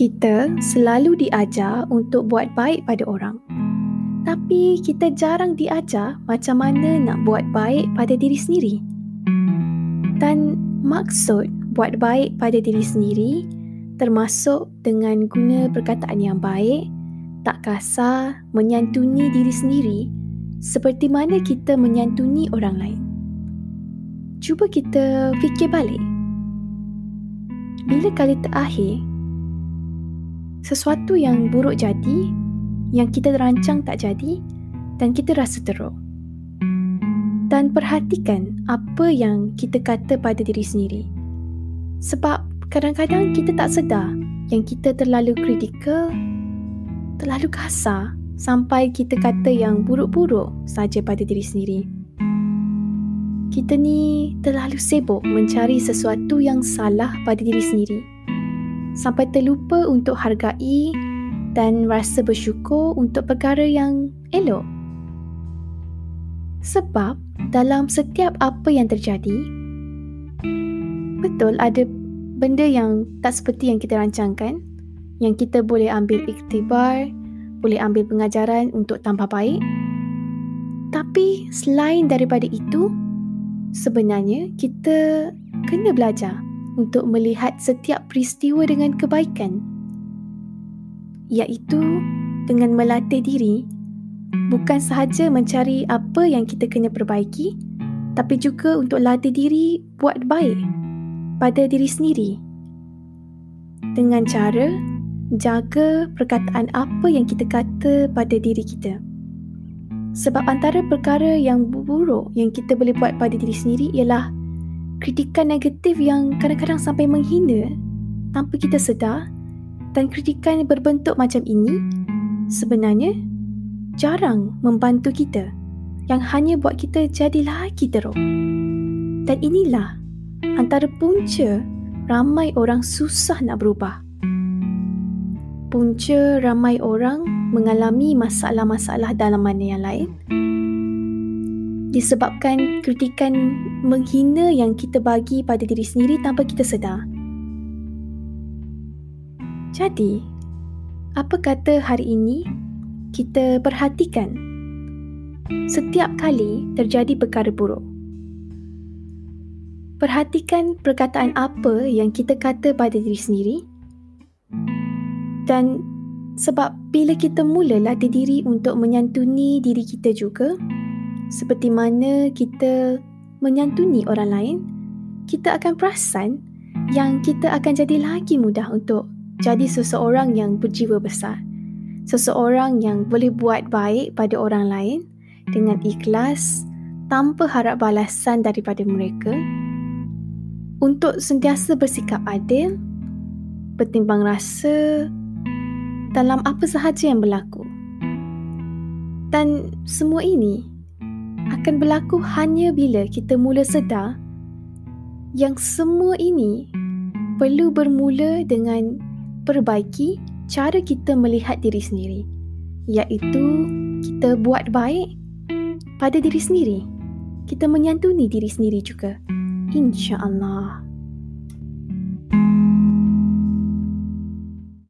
Kita selalu diajar untuk buat baik pada orang. Tapi kita jarang diajar macam mana nak buat baik pada diri sendiri. Dan maksud buat baik pada diri sendiri termasuk dengan guna perkataan yang baik, tak kasar, menyantuni diri sendiri seperti mana kita menyantuni orang lain. Cuba kita fikir balik. Bila kali terakhir sesuatu yang buruk jadi, yang kita rancang tak jadi dan kita rasa teruk. Dan perhatikan apa yang kita kata pada diri sendiri. Sebab kadang-kadang kita tak sedar yang kita terlalu kritikal, terlalu kasar sampai kita kata yang buruk-buruk saja pada diri sendiri. Kita ni terlalu sibuk mencari sesuatu yang salah pada diri sendiri sampai terlupa untuk hargai dan rasa bersyukur untuk perkara yang elok. Sebab dalam setiap apa yang terjadi, betul ada benda yang tak seperti yang kita rancangkan, yang kita boleh ambil iktibar, boleh ambil pengajaran untuk tambah baik. Tapi selain daripada itu, sebenarnya kita kena belajar untuk melihat setiap peristiwa dengan kebaikan iaitu dengan melatih diri bukan sahaja mencari apa yang kita kena perbaiki tapi juga untuk latih diri buat baik pada diri sendiri. Dengan cara jaga perkataan apa yang kita kata pada diri kita. Sebab antara perkara yang buruk yang kita boleh buat pada diri sendiri ialah kritikan negatif yang kadang-kadang sampai menghina tanpa kita sedar dan kritikan berbentuk macam ini sebenarnya jarang membantu kita yang hanya buat kita jadi lagi teruk. Dan inilah antara punca ramai orang susah nak berubah. Punca ramai orang mengalami masalah-masalah dalam mana yang lain disebabkan kritikan menghina yang kita bagi pada diri sendiri tanpa kita sedar. Jadi, apa kata hari ini kita perhatikan setiap kali terjadi perkara buruk. Perhatikan perkataan apa yang kita kata pada diri sendiri dan sebab bila kita mula latih diri untuk menyantuni diri kita juga, seperti mana kita menyantuni orang lain, kita akan perasan yang kita akan jadi lagi mudah untuk jadi seseorang yang berjiwa besar. Seseorang yang boleh buat baik pada orang lain dengan ikhlas tanpa harap balasan daripada mereka. Untuk sentiasa bersikap adil, bertimbang rasa dalam apa sahaja yang berlaku. Dan semua ini akan berlaku hanya bila kita mula sedar yang semua ini perlu bermula dengan perbaiki cara kita melihat diri sendiri iaitu kita buat baik pada diri sendiri. Kita menyantuni diri sendiri juga. insya-Allah